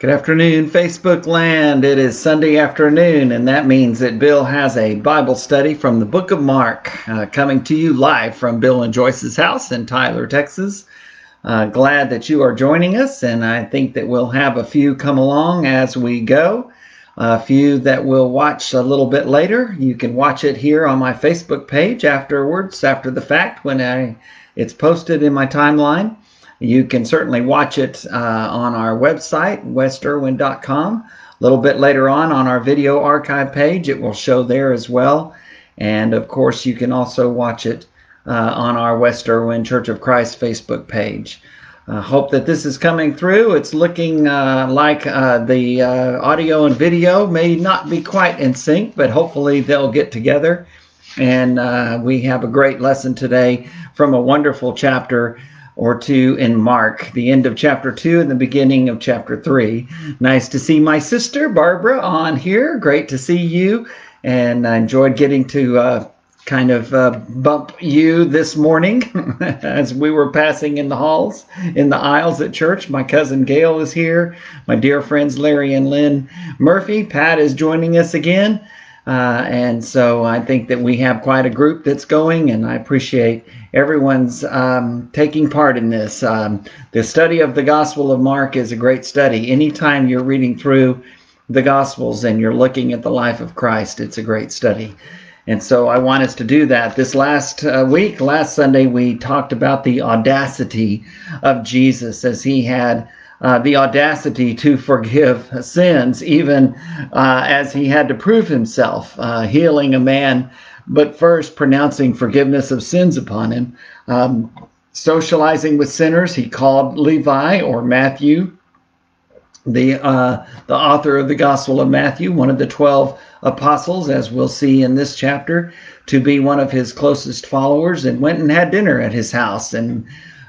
Good afternoon, Facebook land. It is Sunday afternoon, and that means that Bill has a Bible study from the book of Mark uh, coming to you live from Bill and Joyce's house in Tyler, Texas. Uh, glad that you are joining us, and I think that we'll have a few come along as we go. A few that we'll watch a little bit later. You can watch it here on my Facebook page afterwards, after the fact, when I it's posted in my timeline. You can certainly watch it uh, on our website, westerwin.com. A little bit later on on our video archive page, it will show there as well. And of course, you can also watch it uh, on our West Erwin Church of Christ Facebook page. I uh, hope that this is coming through. It's looking uh, like uh, the uh, audio and video may not be quite in sync, but hopefully they'll get together. And uh, we have a great lesson today from a wonderful chapter or two in Mark, the end of chapter two and the beginning of chapter three. Nice to see my sister Barbara on here. Great to see you. And I enjoyed getting to uh, kind of uh, bump you this morning as we were passing in the halls, in the aisles at church. My cousin Gail is here. My dear friends Larry and Lynn Murphy. Pat is joining us again. Uh, and so I think that we have quite a group that's going, and I appreciate everyone's um, taking part in this. Um, the study of the Gospel of Mark is a great study. Anytime you're reading through the Gospels and you're looking at the life of Christ, it's a great study. And so I want us to do that. This last uh, week, last Sunday, we talked about the audacity of Jesus as he had uh, the audacity to forgive sins, even uh, as he had to prove himself, uh, healing a man, but first pronouncing forgiveness of sins upon him. Um, socializing with sinners, he called Levi or Matthew, the uh, the author of the Gospel of Matthew, one of the twelve apostles, as we'll see in this chapter, to be one of his closest followers, and went and had dinner at his house. And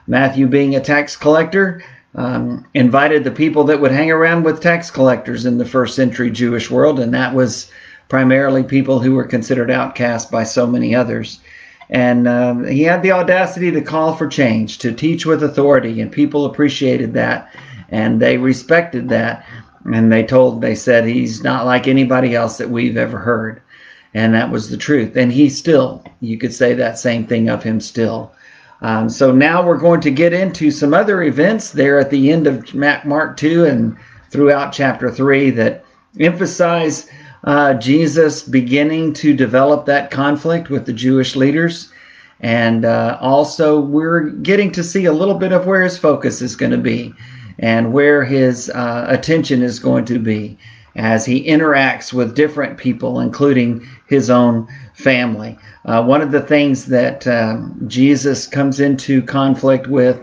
Matthew, being a tax collector, um, invited the people that would hang around with tax collectors in the first century Jewish world, and that was primarily people who were considered outcast by so many others. And um, he had the audacity to call for change, to teach with authority, and people appreciated that, and they respected that. And they told, they said, he's not like anybody else that we've ever heard. And that was the truth. And he still, you could say that same thing of him still. Um, so now we're going to get into some other events there at the end of Mark 2 and throughout chapter 3 that emphasize uh, Jesus beginning to develop that conflict with the Jewish leaders. And uh, also, we're getting to see a little bit of where his focus is going to be and where his uh, attention is going to be as he interacts with different people, including his own family. Uh, one of the things that um, Jesus comes into conflict with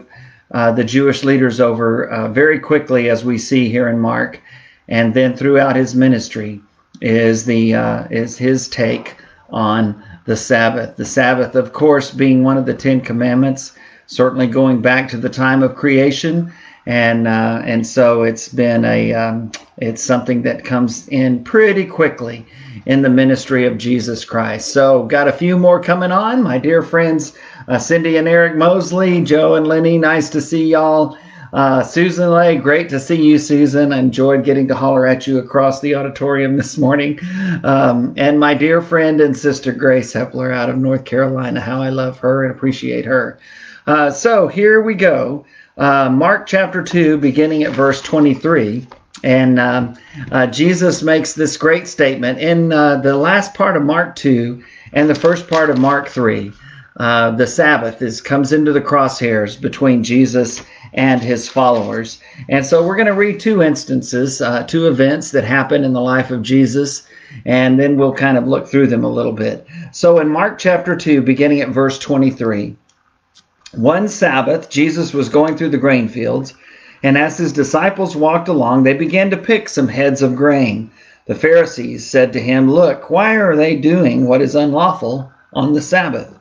uh, the Jewish leaders over uh, very quickly, as we see here in Mark, and then throughout his ministry, is the uh, is his take on the Sabbath. The Sabbath, of course, being one of the Ten Commandments, certainly going back to the time of creation and uh, and so it's been a um, it's something that comes in pretty quickly in the ministry of Jesus Christ. So got a few more coming on, my dear friends, uh, Cindy and Eric Mosley, Joe and Lenny. Nice to see y'all. Uh, Susan Lay, great to see you, Susan. I enjoyed getting to holler at you across the auditorium this morning. Um, and my dear friend and sister Grace Hepler out of North Carolina, how I love her and appreciate her. Uh, so here we go uh, Mark chapter 2, beginning at verse 23. And um, uh, Jesus makes this great statement in uh, the last part of Mark 2 and the first part of Mark 3. Uh, the Sabbath is comes into the crosshairs between Jesus and his followers. And so we're going to read two instances, uh, two events that happen in the life of Jesus, and then we'll kind of look through them a little bit. So in Mark chapter 2, beginning at verse 23, one Sabbath, Jesus was going through the grain fields, and as his disciples walked along, they began to pick some heads of grain. The Pharisees said to him, Look, why are they doing what is unlawful on the Sabbath?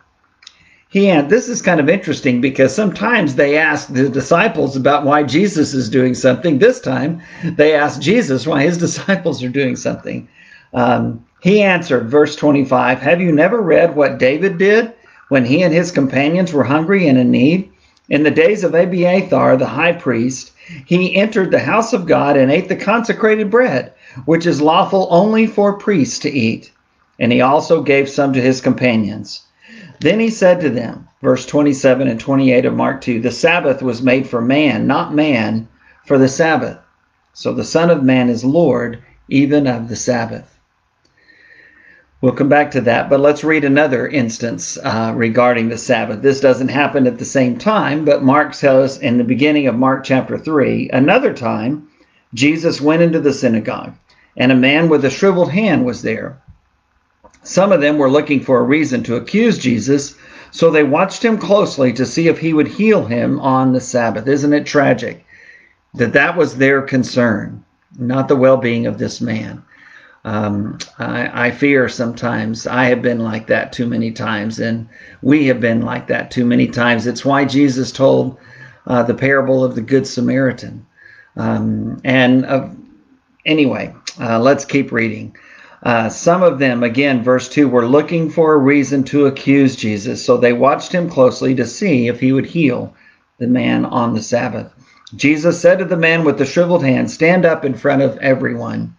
He and this is kind of interesting because sometimes they ask the disciples about why Jesus is doing something. This time they ask Jesus why his disciples are doing something. Um, he answered, verse 25, Have you never read what David did? When he and his companions were hungry and in need, In the days of Abiathar the high priest, he entered the house of God and ate the consecrated bread, which is lawful only for priests to eat. And he also gave some to his companions. Then he said to them, verse 27 and 28 of Mark 2, the Sabbath was made for man, not man for the Sabbath. So the Son of Man is Lord even of the Sabbath. We'll come back to that, but let's read another instance uh, regarding the Sabbath. This doesn't happen at the same time, but Mark tells us in the beginning of Mark chapter 3 another time, Jesus went into the synagogue, and a man with a shriveled hand was there. Some of them were looking for a reason to accuse Jesus, so they watched him closely to see if he would heal him on the Sabbath. Isn't it tragic that that was their concern, not the well being of this man? Um, I, I, fear sometimes I have been like that too many times, and we have been like that too many times. It's why Jesus told uh, the parable of the Good Samaritan. Um, and uh, anyway, uh, let's keep reading. Uh, some of them, again, verse 2, were looking for a reason to accuse Jesus, so they watched him closely to see if he would heal the man on the Sabbath. Jesus said to the man with the shriveled hand, Stand up in front of everyone.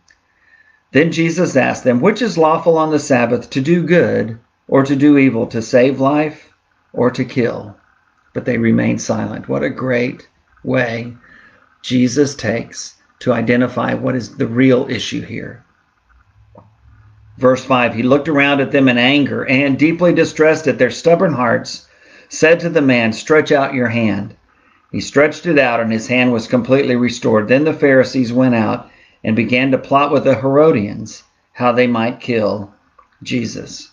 Then Jesus asked them, Which is lawful on the Sabbath, to do good or to do evil, to save life or to kill? But they remained silent. What a great way Jesus takes to identify what is the real issue here. Verse 5 He looked around at them in anger and, deeply distressed at their stubborn hearts, said to the man, Stretch out your hand. He stretched it out, and his hand was completely restored. Then the Pharisees went out and began to plot with the Herodians how they might kill Jesus.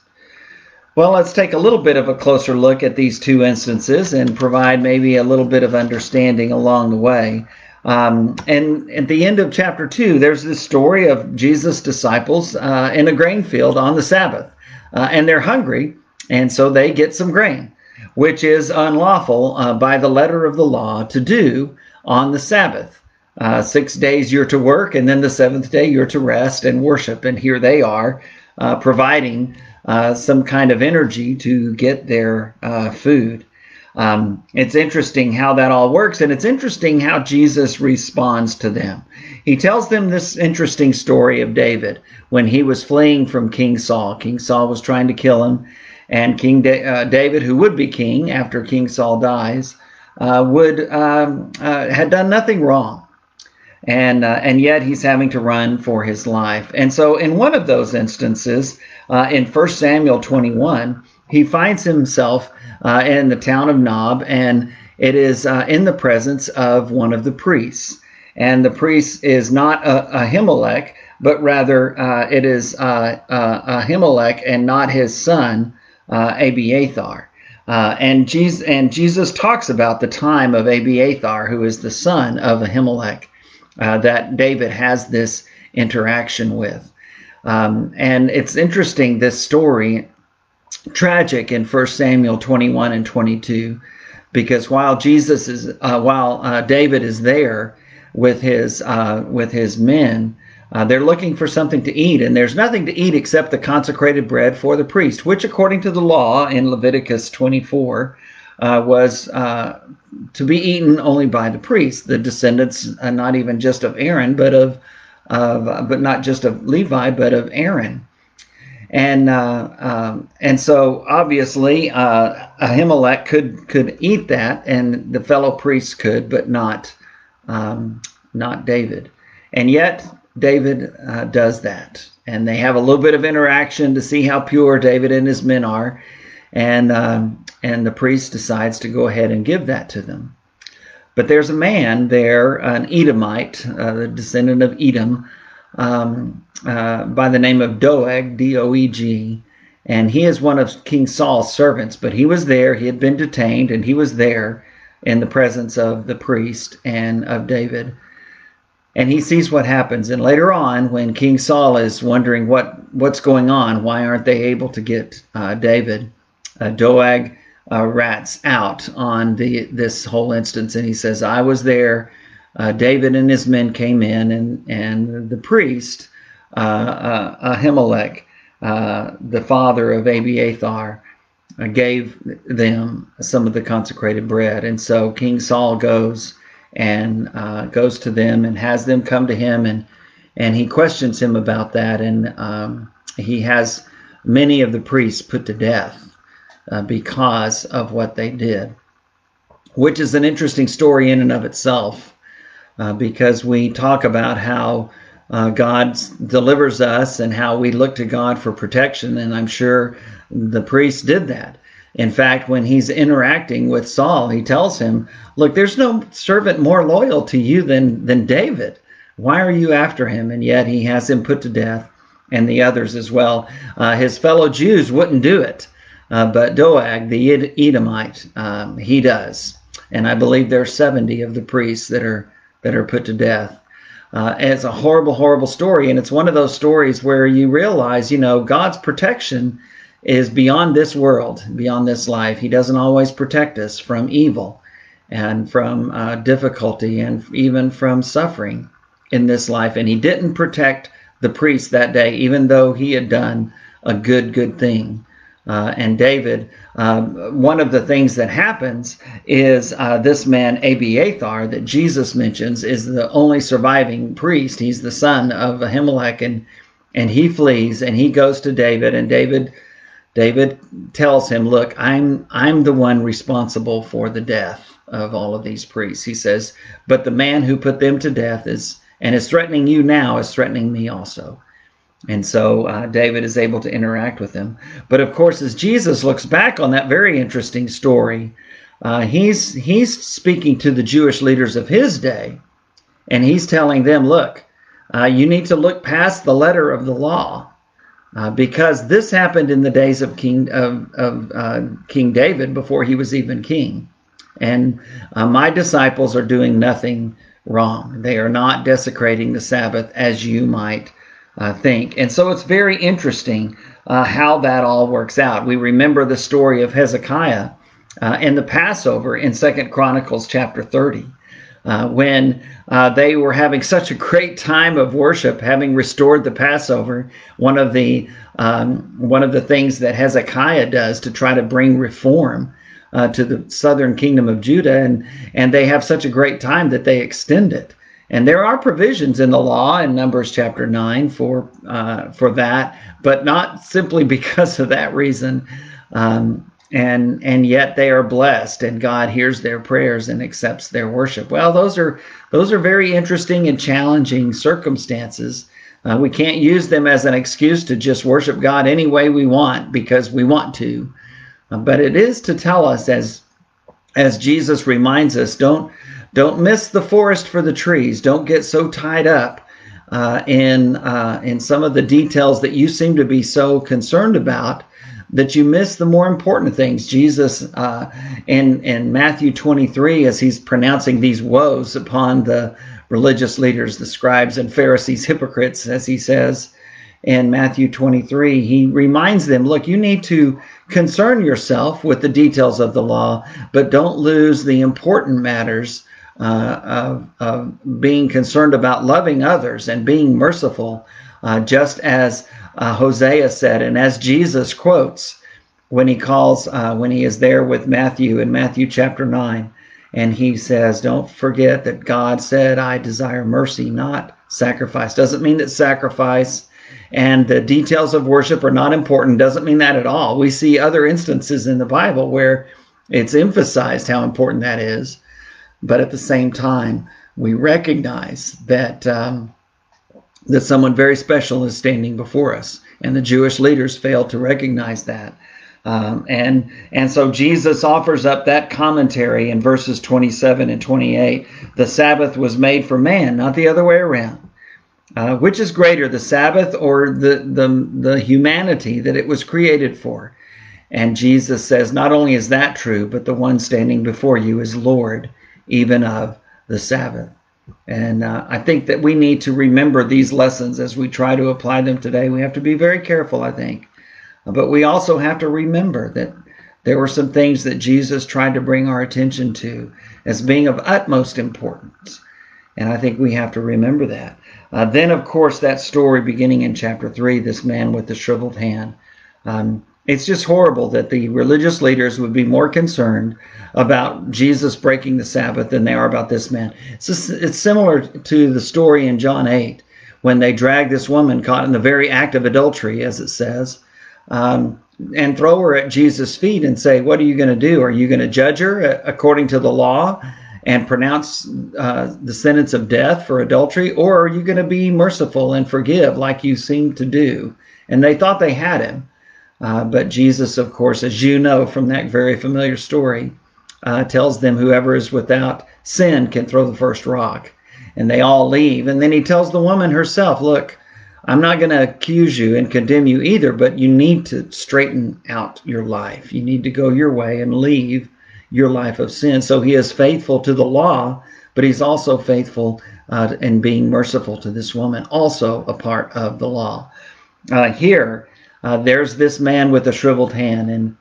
Well, let's take a little bit of a closer look at these two instances and provide maybe a little bit of understanding along the way. Um, and at the end of chapter 2, there's this story of Jesus' disciples uh, in a grain field on the Sabbath. Uh, and they're hungry, and so they get some grain, which is unlawful uh, by the letter of the law to do on the Sabbath. Uh, six days you're to work, and then the seventh day you're to rest and worship. And here they are uh, providing uh, some kind of energy to get their uh, food. Um, it's interesting how that all works, and it's interesting how Jesus responds to them. He tells them this interesting story of David when he was fleeing from King Saul. King Saul was trying to kill him, and King da- uh, David, who would be king after King Saul dies, uh, would um, had done nothing wrong and uh, and yet he's having to run for his life. And so, in one of those instances, uh, in 1 Samuel 21, he finds himself uh, in the town of Nob, and it is uh, in the presence of one of the priests. And the priest is not a, Ahimelech, but rather uh, it is uh, Ahimelech and not his son Abiathar. Uh, and, Jesus, and Jesus talks about the time of Abiathar, who is the son of Ahimelech uh, that David has this interaction with. Um, and it's interesting, this story, tragic in 1 Samuel 21 and 22, because while Jesus is, uh, while uh, David is there with his, uh, with his men, uh, they're looking for something to eat, and there's nothing to eat except the consecrated bread for the priest, which, according to the law in Leviticus 24, uh, was uh, to be eaten only by the priests, the descendants, uh, not even just of Aaron, but of, of but not just of Levi, but of Aaron. And uh, um, and so obviously uh, Ahimelech could could eat that, and the fellow priests could, but not um, not David. And yet David uh, does that, and they have a little bit of interaction to see how pure David and his men are and um, and the priest decides to go ahead and give that to them. But there's a man there, an Edomite, uh, the descendant of Edom, um, uh, by the name of Doeg, D-O-E-G, and he is one of King Saul's servants. But he was there; he had been detained, and he was there in the presence of the priest and of David. And he sees what happens. And later on, when King Saul is wondering what what's going on, why aren't they able to get uh, David? uh, Doeg uh, rats out on the this whole instance, and he says, "I was there. Uh, David and his men came in, and and the priest uh, uh, Ahimelech, uh, the father of Abiathar, uh, gave them some of the consecrated bread. And so King Saul goes and goes to them and has them come to him and and he questions him about that and um, he has many of the priests put to death uh, because of what they did, which is an interesting story in and of itself uh, because we talk about how uh, God delivers us and how we look to God for protection. And I'm sure the priest did that. In fact, when he's interacting with Saul, he tells him, Look, there's no servant more loyal to you than, than David. Why are you after him? And yet he has him put to death and the others as well. Uh, his fellow Jews wouldn't do it, uh, but Doeg, the Edomite, um, he does. And I believe there are 70 of the priests that are that are put to death. Uh, it's a horrible, horrible story, and it's one of those stories where you realize, you know, God's protection is beyond this world, beyond this life. He doesn't always protect us from evil and from uh, difficulty and even from suffering in this life. And He didn't protect the priest that day, even though he had done a good, good thing. Uh, and David, um, one of the things that happens is uh, this man Abiathar that Jesus mentions is the only surviving priest. He's the son of Ahimelech, and and he flees and he goes to David, and David David tells him, "Look, I'm I'm the one responsible for the death of all of these priests." He says, "But the man who put them to death is and is threatening you now is threatening me also." And so uh, David is able to interact with him. But of course, as Jesus looks back on that very interesting story, uh, he's he's speaking to the Jewish leaders of his day, and he's telling them, "Look, uh, you need to look past the letter of the law, uh, because this happened in the days of King of, of uh, King David before he was even king, and uh, my disciples are doing nothing wrong. They are not desecrating the Sabbath as you might." Uh, think. And so it's very interesting uh, how that all works out. We remember the story of Hezekiah uh, and the Passover in Second Chronicles chapter 30. Uh, when uh, they were having such a great time of worship, having restored the Passover, one of the um, one of the things that Hezekiah does to try to bring reform uh, to the southern kingdom of Judah, and and they have such a great time that they extend it. And there are provisions in the law in Numbers chapter nine for uh, for that, but not simply because of that reason. Um, and and yet they are blessed, and God hears their prayers and accepts their worship. Well, those are those are very interesting and challenging circumstances. Uh, we can't use them as an excuse to just worship God any way we want because we want to. Uh, but it is to tell us, as as Jesus reminds us, don't don't miss the forest for the trees. Don't get so tied up uh, in uh, in some of the details that you seem to be so concerned about that you miss the more important things. Jesus uh, in in Matthew 23, as he's pronouncing these woes upon the religious leaders, the scribes and Pharisees, hypocrites, as he says in Matthew 23, he reminds them, look, you need to concern yourself with the details of the law, but don't lose the important matters uh, of, of, being concerned about loving others and being merciful, uh, just as uh, Hosea said, and as Jesus quotes when he calls, uh, when he is there with Matthew in Matthew chapter 9, and he says, Don't forget that God said, I desire mercy, not sacrifice. Doesn't mean that sacrifice and the details of worship are not important. Doesn't mean that at all. We see other instances in the Bible where it's emphasized how important that is. But at the same time, we recognize that um, that someone very special is standing before us, and the Jewish leaders failed to recognize that. Um, and and so Jesus offers up that commentary in verses 27 and 28. The Sabbath was made for man, not the other way around. Uh, which is greater, the Sabbath or the, the the humanity that it was created for? And Jesus says, not only is that true, but the one standing before you is Lord even of the Sabbath. And uh, I think that we need to remember these lessons as we try to apply them today. We have to be very careful, I think. But we also have to remember that there were some things that Jesus tried to bring our attention to as being of utmost importance. And I think we have to remember that. Uh, then, of course, that story beginning in chapter 3, this man with the shriveled hand. Um, it's just horrible that the religious leaders would be more concerned about Jesus breaking the Sabbath than they are about this man. It's, just, it's similar to the story in John 8 when they drag this woman caught in the very act of adultery, as it says, um, and throw her at Jesus' feet and say, What are you going to do? Are you going to judge her according to the law and pronounce uh, the sentence of death for adultery? Or are you going to be merciful and forgive like you seem to do? And they thought they had him. Uh, but Jesus, of course, as you know from that very familiar story, uh, tells them whoever is without sin can throw the first rock. And they all leave. And then he tells the woman herself, Look, I'm not going to accuse you and condemn you either, but you need to straighten out your life. You need to go your way and leave your life of sin. So he is faithful to the law, but he's also faithful uh, in being merciful to this woman, also a part of the law. Uh, here, uh, there's this man with a shriveled hand, and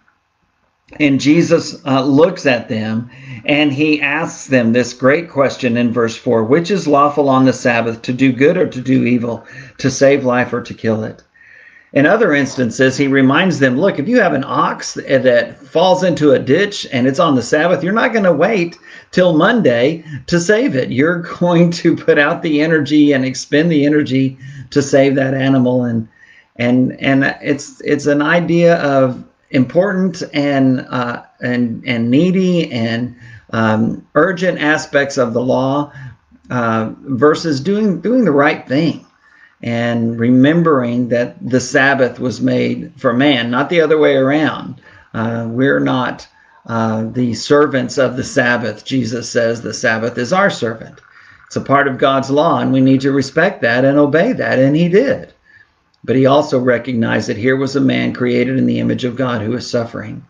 and Jesus uh, looks at them and he asks them this great question in verse 4 Which is lawful on the Sabbath, to do good or to do evil, to save life or to kill it? In other instances, he reminds them look, if you have an ox that falls into a ditch and it's on the Sabbath, you're not going to wait till Monday to save it. You're going to put out the energy and expend the energy to save that animal. And and and it's it's an idea of important and uh, and and needy and um, urgent aspects of the law uh, versus doing doing the right thing and remembering that the Sabbath was made for man, not the other way around. Uh, we're not uh, the servants of the Sabbath. Jesus says the Sabbath is our servant. It's a part of God's law, and we need to respect that and obey that, and He did. But he also recognized that here was a man created in the image of God who was suffering,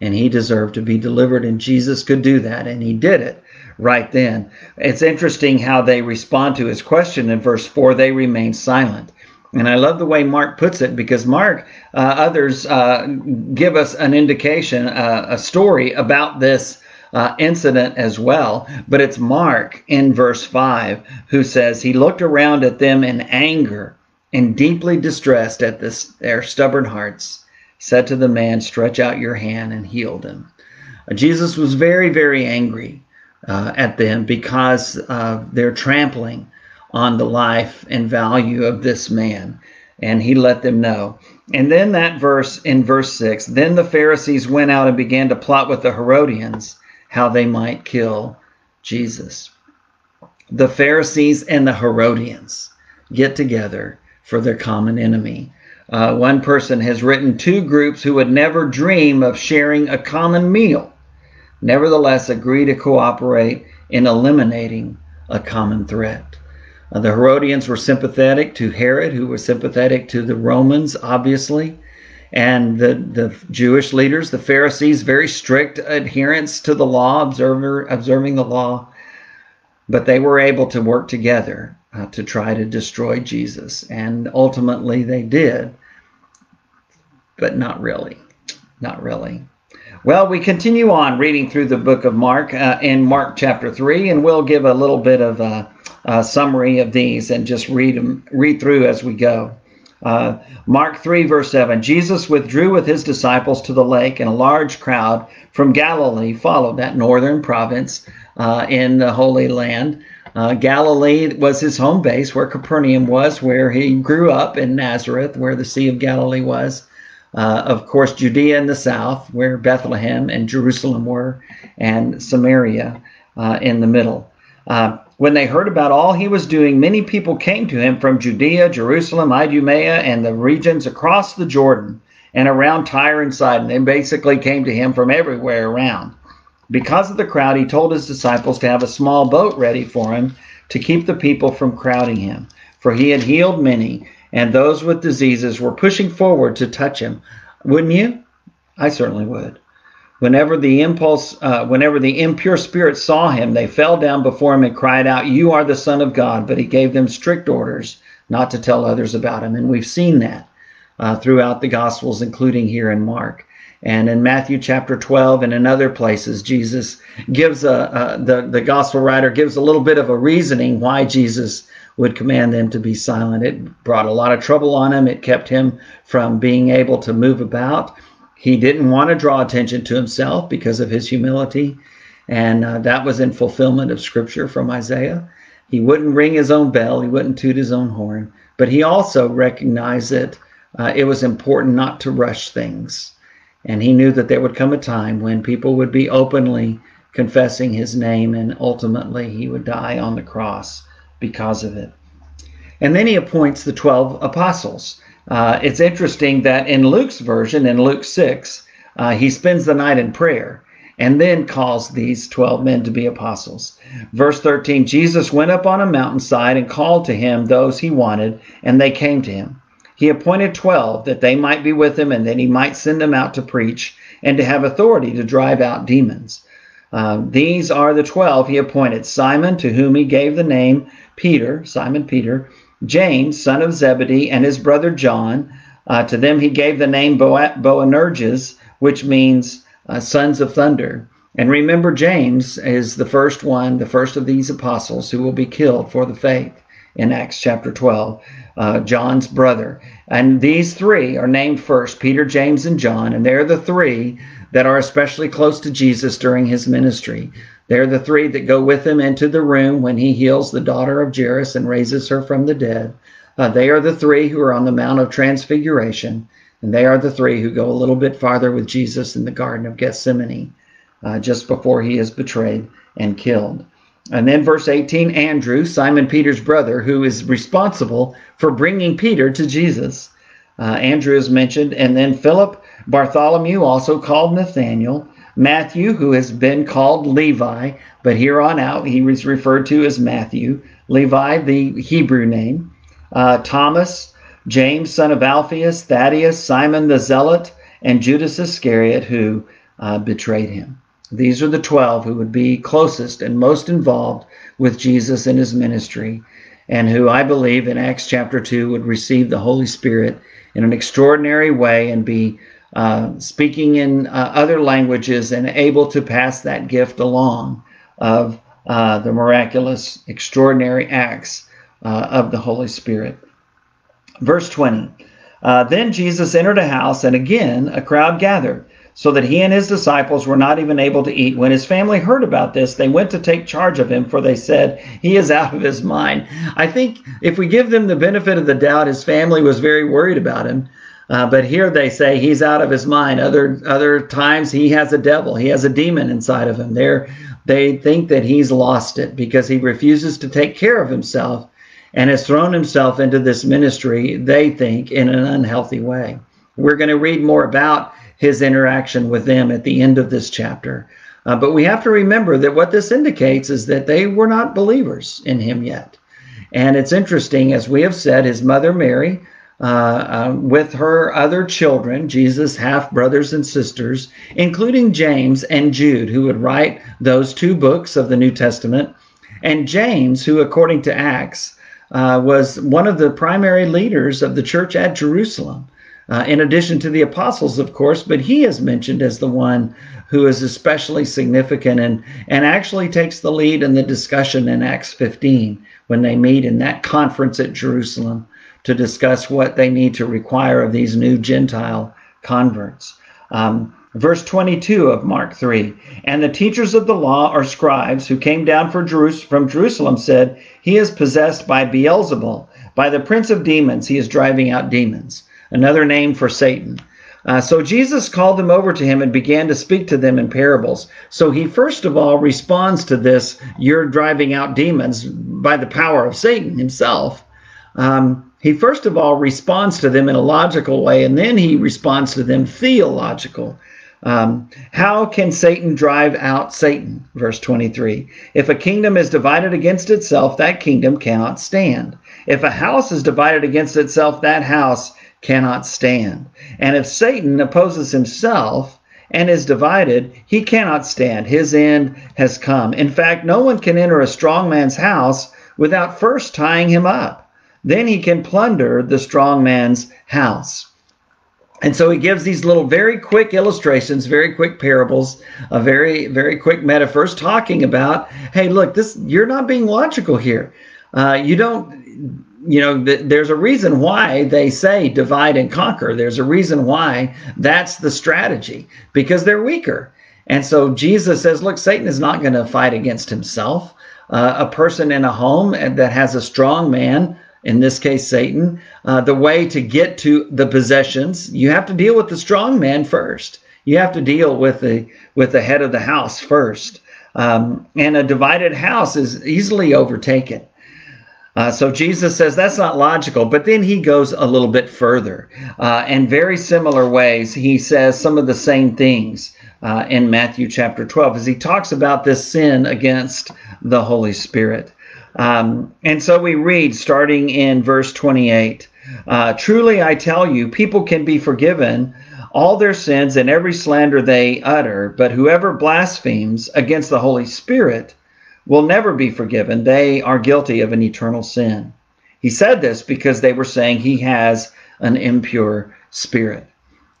and he deserved to be delivered, and Jesus could do that, and he did it right then. It's interesting how they respond to his question in verse 4 they remain silent. And I love the way Mark puts it because Mark, uh, others uh, give us an indication, uh, a story about this uh, incident as well. But it's Mark in verse 5 who says, He looked around at them in anger and deeply distressed at this, their stubborn hearts, said to the man, Stretch out your hand, and healed him. Uh, Jesus was very, very angry uh, at them because they're trampling on the life and value of this man. And he let them know. And then that verse in verse 6 then the Pharisees went out and began to plot with the Herodians how they might kill Jesus. The Pharisees and the Herodians get together for their common enemy. Uh, one person has written two groups who would never dream of sharing a common meal, nevertheless agree to cooperate in eliminating a common threat. Uh, the Herodians were sympathetic to Herod, who was sympathetic to the Romans, obviously, and the, the Jewish leaders, the Pharisees, very strict adherence to the law, observer, observing the law, but they were able to work together uh, to try to destroy Jesus. And ultimately they did, but not really. Not really. Well, we continue on reading through the book of Mark uh, in Mark chapter 3, and we'll give a little bit of a, a summary of these and just read them, read through as we go. Uh, Mark 3, verse 7 Jesus withdrew with his disciples to the lake, and a large crowd from Galilee followed that northern province uh, in the Holy Land. Uh, Galilee was his home base, where Capernaum was, where he grew up in Nazareth, where the Sea of Galilee was. Uh, of course, Judea in the south, where Bethlehem and Jerusalem were, and Samaria uh, in the middle. Uh, when they heard about all he was doing, many people came to him from Judea, Jerusalem, Idumea, and the regions across the Jordan and around Tyre and Sidon. They basically came to him from everywhere around. Because of the crowd, he told his disciples to have a small boat ready for him to keep the people from crowding him. For he had healed many, and those with diseases were pushing forward to touch him. Wouldn't you? I certainly would. Whenever the impulse, uh, whenever the impure spirits saw him, they fell down before him and cried out, "You are the Son of God!" But he gave them strict orders not to tell others about him, and we've seen that uh, throughout the Gospels, including here in Mark. And in Matthew chapter 12 and in other places, Jesus gives a, the, the gospel writer gives a little bit of a reasoning why Jesus would command them to be silent. It brought a lot of trouble on him. It kept him from being able to move about. He didn't want to draw attention to himself because of his humility, and uh, that was in fulfillment of scripture from Isaiah. He wouldn't ring his own bell, he wouldn't toot his own horn, but he also recognized that uh, it was important not to rush things. And he knew that there would come a time when people would be openly confessing his name, and ultimately he would die on the cross because of it. And then he appoints the 12 apostles. Uh, it's interesting that in Luke's version, in Luke 6, uh, he spends the night in prayer and then calls these 12 men to be apostles. Verse 13 Jesus went up on a mountainside and called to him those he wanted, and they came to him. He appointed 12 that they might be with him and that he might send them out to preach and to have authority to drive out demons. Uh, these are the 12 he appointed Simon, to whom he gave the name Peter, Simon Peter, James, son of Zebedee, and his brother John. Uh, to them he gave the name Bo- Boanerges, which means uh, sons of thunder. And remember, James is the first one, the first of these apostles who will be killed for the faith in Acts chapter 12, uh, John's brother. And these three are named first Peter, James, and John, and they're the three that are especially close to Jesus during his ministry. They're the three that go with him into the room when he heals the daughter of Jairus and raises her from the dead. Uh, they are the three who are on the Mount of Transfiguration, and they are the three who go a little bit farther with Jesus in the Garden of Gethsemane uh, just before he is betrayed and killed. And then verse 18 Andrew, Simon Peter's brother, who is responsible for bringing Peter to Jesus. Uh, Andrew is mentioned. And then Philip, Bartholomew, also called Nathaniel, Matthew, who has been called Levi, but here on out he was referred to as Matthew. Levi, the Hebrew name. Uh, Thomas, James, son of Alphaeus, Thaddeus, Simon the Zealot, and Judas Iscariot, who uh, betrayed him. These are the 12 who would be closest and most involved with Jesus in his ministry, and who I believe in Acts chapter 2 would receive the Holy Spirit in an extraordinary way and be uh, speaking in uh, other languages and able to pass that gift along of uh, the miraculous, extraordinary acts uh, of the Holy Spirit. Verse 20 uh, Then Jesus entered a house, and again a crowd gathered, so that he and his disciples were not even able to eat. When his family heard about this, they went to take charge of him, for they said, He is out of his mind. I think if we give them the benefit of the doubt, his family was very worried about him. Uh, but here they say he's out of his mind. Other other times he has a devil. He has a demon inside of him. They they think that he's lost it because he refuses to take care of himself and has thrown himself into this ministry. They think in an unhealthy way. We're going to read more about his interaction with them at the end of this chapter. Uh, but we have to remember that what this indicates is that they were not believers in him yet. And it's interesting, as we have said, his mother Mary uh, uh, with her other children, Jesus' half brothers and sisters, including James and Jude, who would write those two books of the New Testament, and James, who, according to Acts, uh, was one of the primary leaders of the church at Jerusalem. Uh, in addition to the apostles, of course, but he is mentioned as the one who is especially significant and, and actually takes the lead in the discussion in Acts 15 when they meet in that conference at Jerusalem to discuss what they need to require of these new Gentile converts. Um, verse 22 of Mark 3 And the teachers of the law or scribes who came down from Jerusalem said, He is possessed by Beelzebul, by the prince of demons, he is driving out demons. Another name for Satan. Uh, so Jesus called them over to him and began to speak to them in parables. So he first of all responds to this, you're driving out demons by the power of Satan himself. Um, he first of all responds to them in a logical way, and then he responds to them theological. Um, how can Satan drive out Satan? Verse 23. If a kingdom is divided against itself, that kingdom cannot stand. If a house is divided against itself, that house cannot stand. And if Satan opposes himself and is divided, he cannot stand. His end has come. In fact, no one can enter a strong man's house without first tying him up. Then he can plunder the strong man's house. And so he gives these little very quick illustrations, very quick parables, a very, very quick metaphors talking about, hey, look, this you're not being logical here. uh, you don't, you know, th- there's a reason why they say divide and conquer. There's a reason why that's the strategy because they're weaker. And so Jesus says, look, Satan is not going to fight against himself. Uh, a person in a home that has a strong man, in this case, Satan, uh, the way to get to the possessions, you have to deal with the strong man first. You have to deal with the with the head of the house first. Um, and a divided house is easily overtaken. Uh, so Jesus says that's not logical, but then he goes a little bit further. Uh, in very similar ways, he says some of the same things uh, in Matthew chapter 12 as he talks about this sin against the Holy Spirit. Um, and so we read starting in verse 28 uh, Truly I tell you, people can be forgiven all their sins and every slander they utter, but whoever blasphemes against the Holy Spirit will never be forgiven. They are guilty of an eternal sin. He said this because they were saying he has an impure spirit.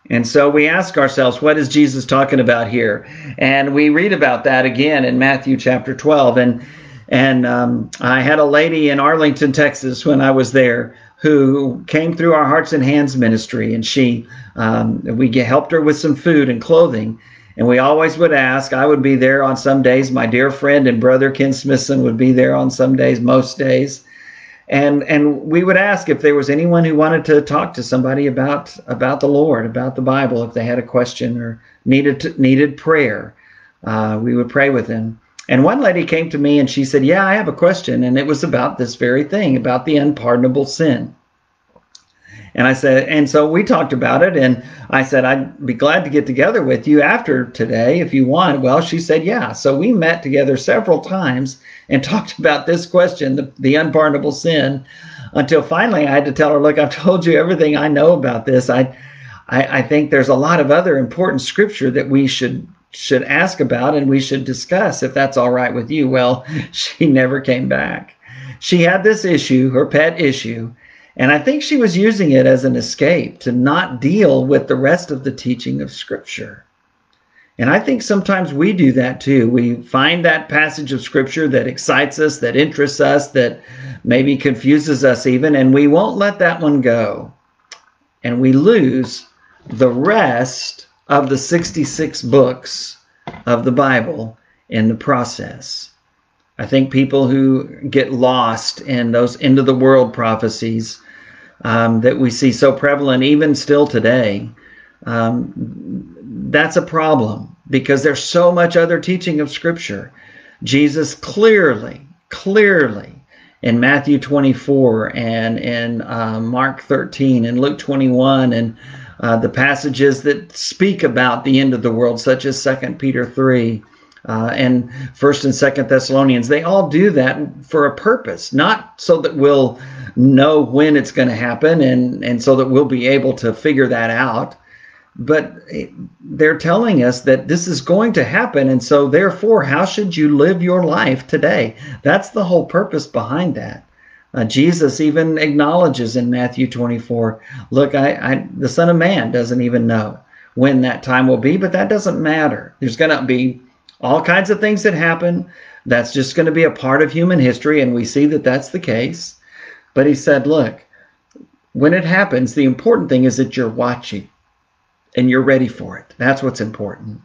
And so we ask ourselves, what is Jesus talking about here? And we read about that again in Matthew chapter 12. And and um, I had a lady in Arlington, Texas, when I was there, who came through our Hearts and Hands ministry, and she um, we helped her with some food and clothing. And we always would ask. I would be there on some days. My dear friend and brother Ken Smithson would be there on some days, most days and and we would ask if there was anyone who wanted to talk to somebody about about the Lord, about the Bible, if they had a question or needed to, needed prayer, uh, we would pray with them. And one lady came to me and she said, "Yeah, I have a question," and it was about this very thing, about the unpardonable sin. And I said, and so we talked about it, and I said, I'd be glad to get together with you after today if you want. Well, she said, yeah. So we met together several times and talked about this question, the, the unpardonable sin, until finally I had to tell her, look, I've told you everything I know about this. I, I, I think there's a lot of other important scripture that we should should ask about and we should discuss if that's all right with you. Well, she never came back. She had this issue, her pet issue, and I think she was using it as an escape to not deal with the rest of the teaching of Scripture. And I think sometimes we do that too. We find that passage of Scripture that excites us, that interests us, that maybe confuses us even, and we won't let that one go. And we lose the rest of the 66 books of the Bible in the process. I think people who get lost in those end of the world prophecies um, that we see so prevalent even still today, um, that's a problem because there's so much other teaching of Scripture. Jesus clearly, clearly in Matthew 24 and in uh, Mark 13 and Luke 21 and uh, the passages that speak about the end of the world, such as 2 Peter 3 uh, and 1st and 2nd Thessalonians, they all do that for a purpose, not so that we'll know when it's going to happen and, and so that we'll be able to figure that out. But they're telling us that this is going to happen. And so, therefore, how should you live your life today? That's the whole purpose behind that. Uh, Jesus even acknowledges in Matthew 24 look, I, I, the Son of Man doesn't even know when that time will be, but that doesn't matter. There's going to be all kinds of things that happen. That's just going to be a part of human history, and we see that that's the case. But he said, look, when it happens, the important thing is that you're watching and you're ready for it. That's what's important.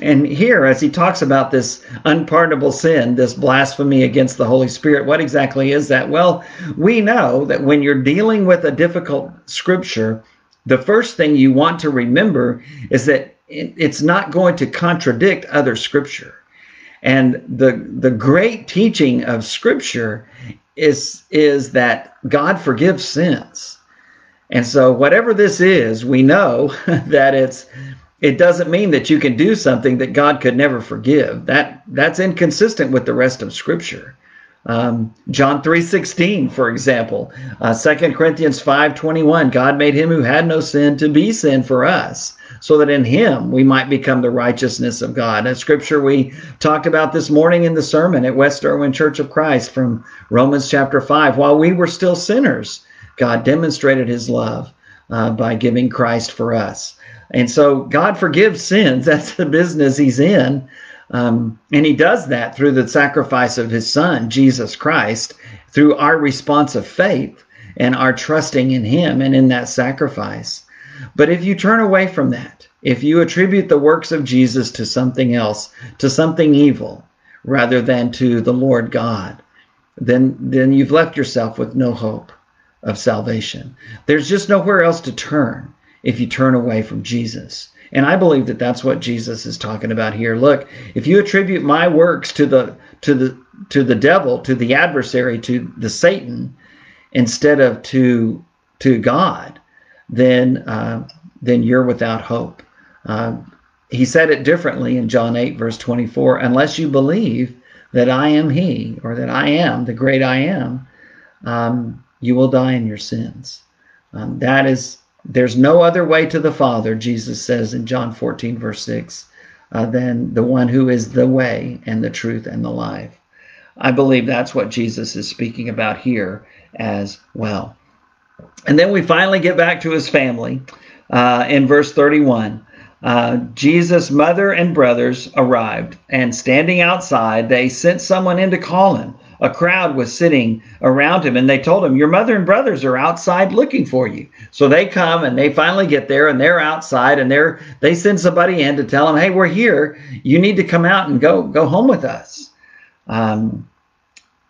And here, as he talks about this unpardonable sin, this blasphemy against the Holy Spirit, what exactly is that? Well, we know that when you're dealing with a difficult scripture, the first thing you want to remember is that it's not going to contradict other scripture. And the, the great teaching of scripture is is that God forgives sins. And so whatever this is, we know that it's it doesn't mean that you can do something that God could never forgive. That that's inconsistent with the rest of Scripture. Um, John 3:16, for example, uh, 2 Corinthians 5:21, God made him who had no sin to be sin for us, so that in him we might become the righteousness of God. A scripture we talked about this morning in the sermon at West Erwin Church of Christ from Romans chapter 5. While we were still sinners, God demonstrated his love uh, by giving Christ for us. And so God forgives sins. That's the business he's in. Um, and he does that through the sacrifice of his son, Jesus Christ. through our response of faith and our trusting in Him and in that sacrifice. But if you turn away from that, if you attribute the works of Jesus to something else, to something evil, rather than to the Lord God, then, then you've left yourself with no hope of salvation. There's just nowhere else to turn if you turn away from Jesus. And I believe that that's what Jesus is talking about here. Look, if you attribute my works to the to the to the devil, to the adversary, to the Satan, instead of to to God, then uh, then you're without hope. Uh, he said it differently in John 8, verse 24 unless you believe that I am He, or that I am the great I am, um, you will die in your sins. Um, that is, there's no other way to the Father, Jesus says in John 14, verse 6, uh, than the one who is the way and the truth and the life. I believe that's what Jesus is speaking about here as well. And then we finally get back to his family uh, in verse 31. Uh, Jesus' mother and brothers arrived, and standing outside, they sent someone in to call him. A crowd was sitting around him, and they told him, Your mother and brothers are outside looking for you. So they come and they finally get there, and they're outside, and they're they send somebody in to tell them, Hey, we're here. You need to come out and go go home with us. Um,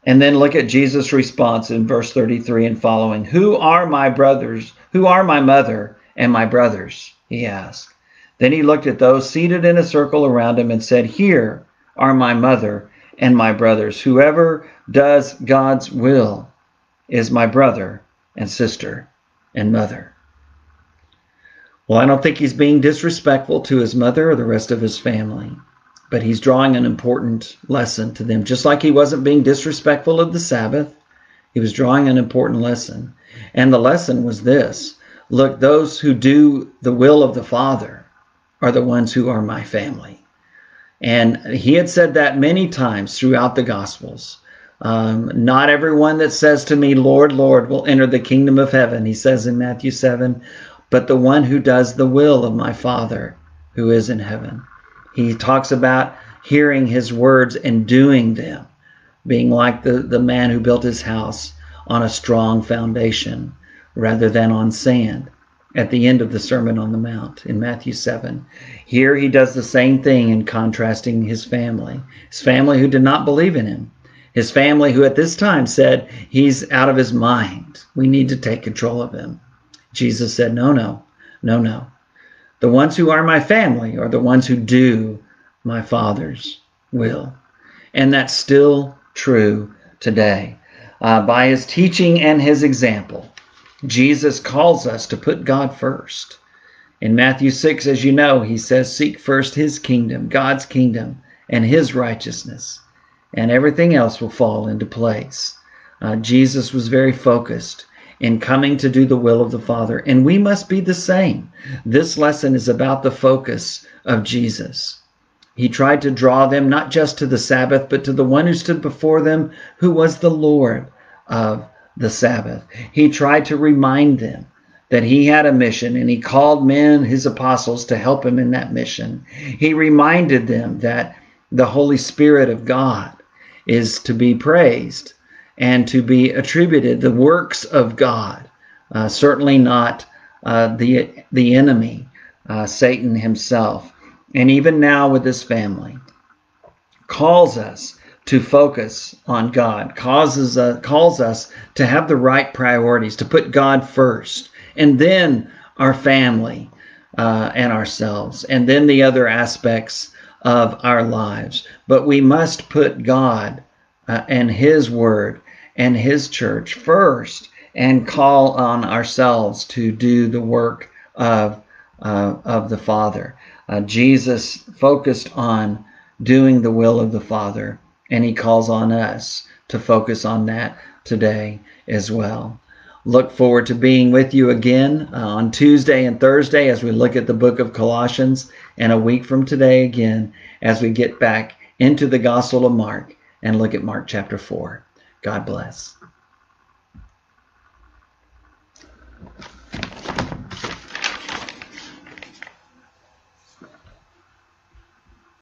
and then look at Jesus' response in verse 33 and following. Who are my brothers? Who are my mother and my brothers? He asked. Then he looked at those seated in a circle around him and said, Here are my mother and my brothers. Whoever does God's will is my brother and sister and mother. Well, I don't think he's being disrespectful to his mother or the rest of his family, but he's drawing an important lesson to them. Just like he wasn't being disrespectful of the Sabbath, he was drawing an important lesson. And the lesson was this look, those who do the will of the Father are the ones who are my family. And he had said that many times throughout the Gospels. Um, not everyone that says to me, Lord, Lord, will enter the kingdom of heaven, he says in Matthew 7, but the one who does the will of my Father who is in heaven. He talks about hearing his words and doing them, being like the, the man who built his house on a strong foundation rather than on sand at the end of the Sermon on the Mount in Matthew 7. Here he does the same thing in contrasting his family. His family who did not believe in him. His family who at this time said, He's out of his mind. We need to take control of him. Jesus said, No, no, no, no. The ones who are my family are the ones who do my Father's will. And that's still true today. Uh, by his teaching and his example, Jesus calls us to put God first. In Matthew 6, as you know, he says, Seek first his kingdom, God's kingdom, and his righteousness, and everything else will fall into place. Uh, Jesus was very focused in coming to do the will of the Father, and we must be the same. This lesson is about the focus of Jesus. He tried to draw them not just to the Sabbath, but to the one who stood before them, who was the Lord of the Sabbath. He tried to remind them that he had a mission and he called men, his apostles, to help him in that mission. He reminded them that the Holy Spirit of God is to be praised and to be attributed the works of God, uh, certainly not uh, the, the enemy, uh, Satan himself. And even now with this family, calls us to focus on God, causes uh, calls us to have the right priorities, to put God first, and then our family uh, and ourselves, and then the other aspects of our lives. But we must put God uh, and His Word and His church first, and call on ourselves to do the work of uh, of the Father. Uh, Jesus focused on doing the will of the Father and he calls on us to focus on that today as well. Look forward to being with you again uh, on Tuesday and Thursday as we look at the book of Colossians, and a week from today again as we get back into the Gospel of Mark and look at Mark chapter 4. God bless.